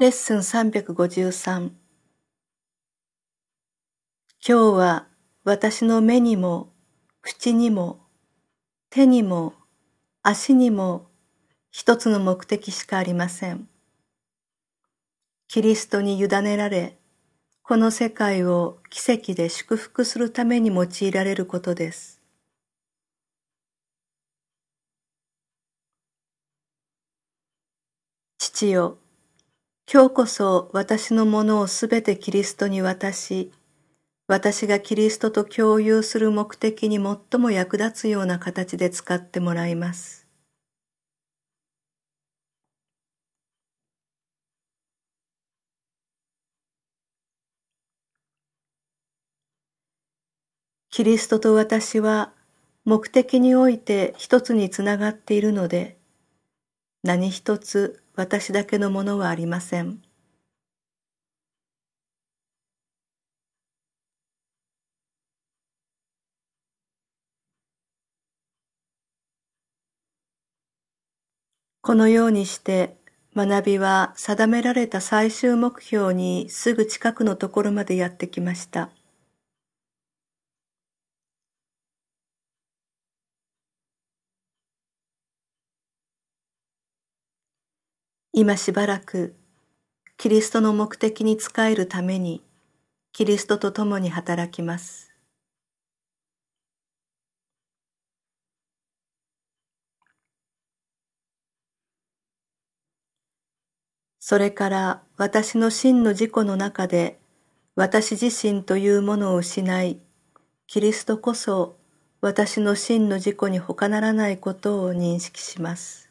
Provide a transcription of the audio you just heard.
レッスン353今日は私の目にも口にも手にも足にも一つの目的しかありません。キリストに委ねられ、この世界を奇跡で祝福するために用いられることです。父よ、今日こそ私のものをすべてキリストに渡し、私がキリストと共有する目的に最も役立つような形で使ってもらいます。キリストと私は目的において一つにつながっているので、何一つ私だけのものはありません。このようにして学びは定められた最終目標にすぐ近くのところまでやってきました。今しばらくキリストの目的に仕えるためにキリストと共に働きます。それから私の真の自己の中で私自身というものを失い、キリストこそ私の真の自己に他ならないことを認識します。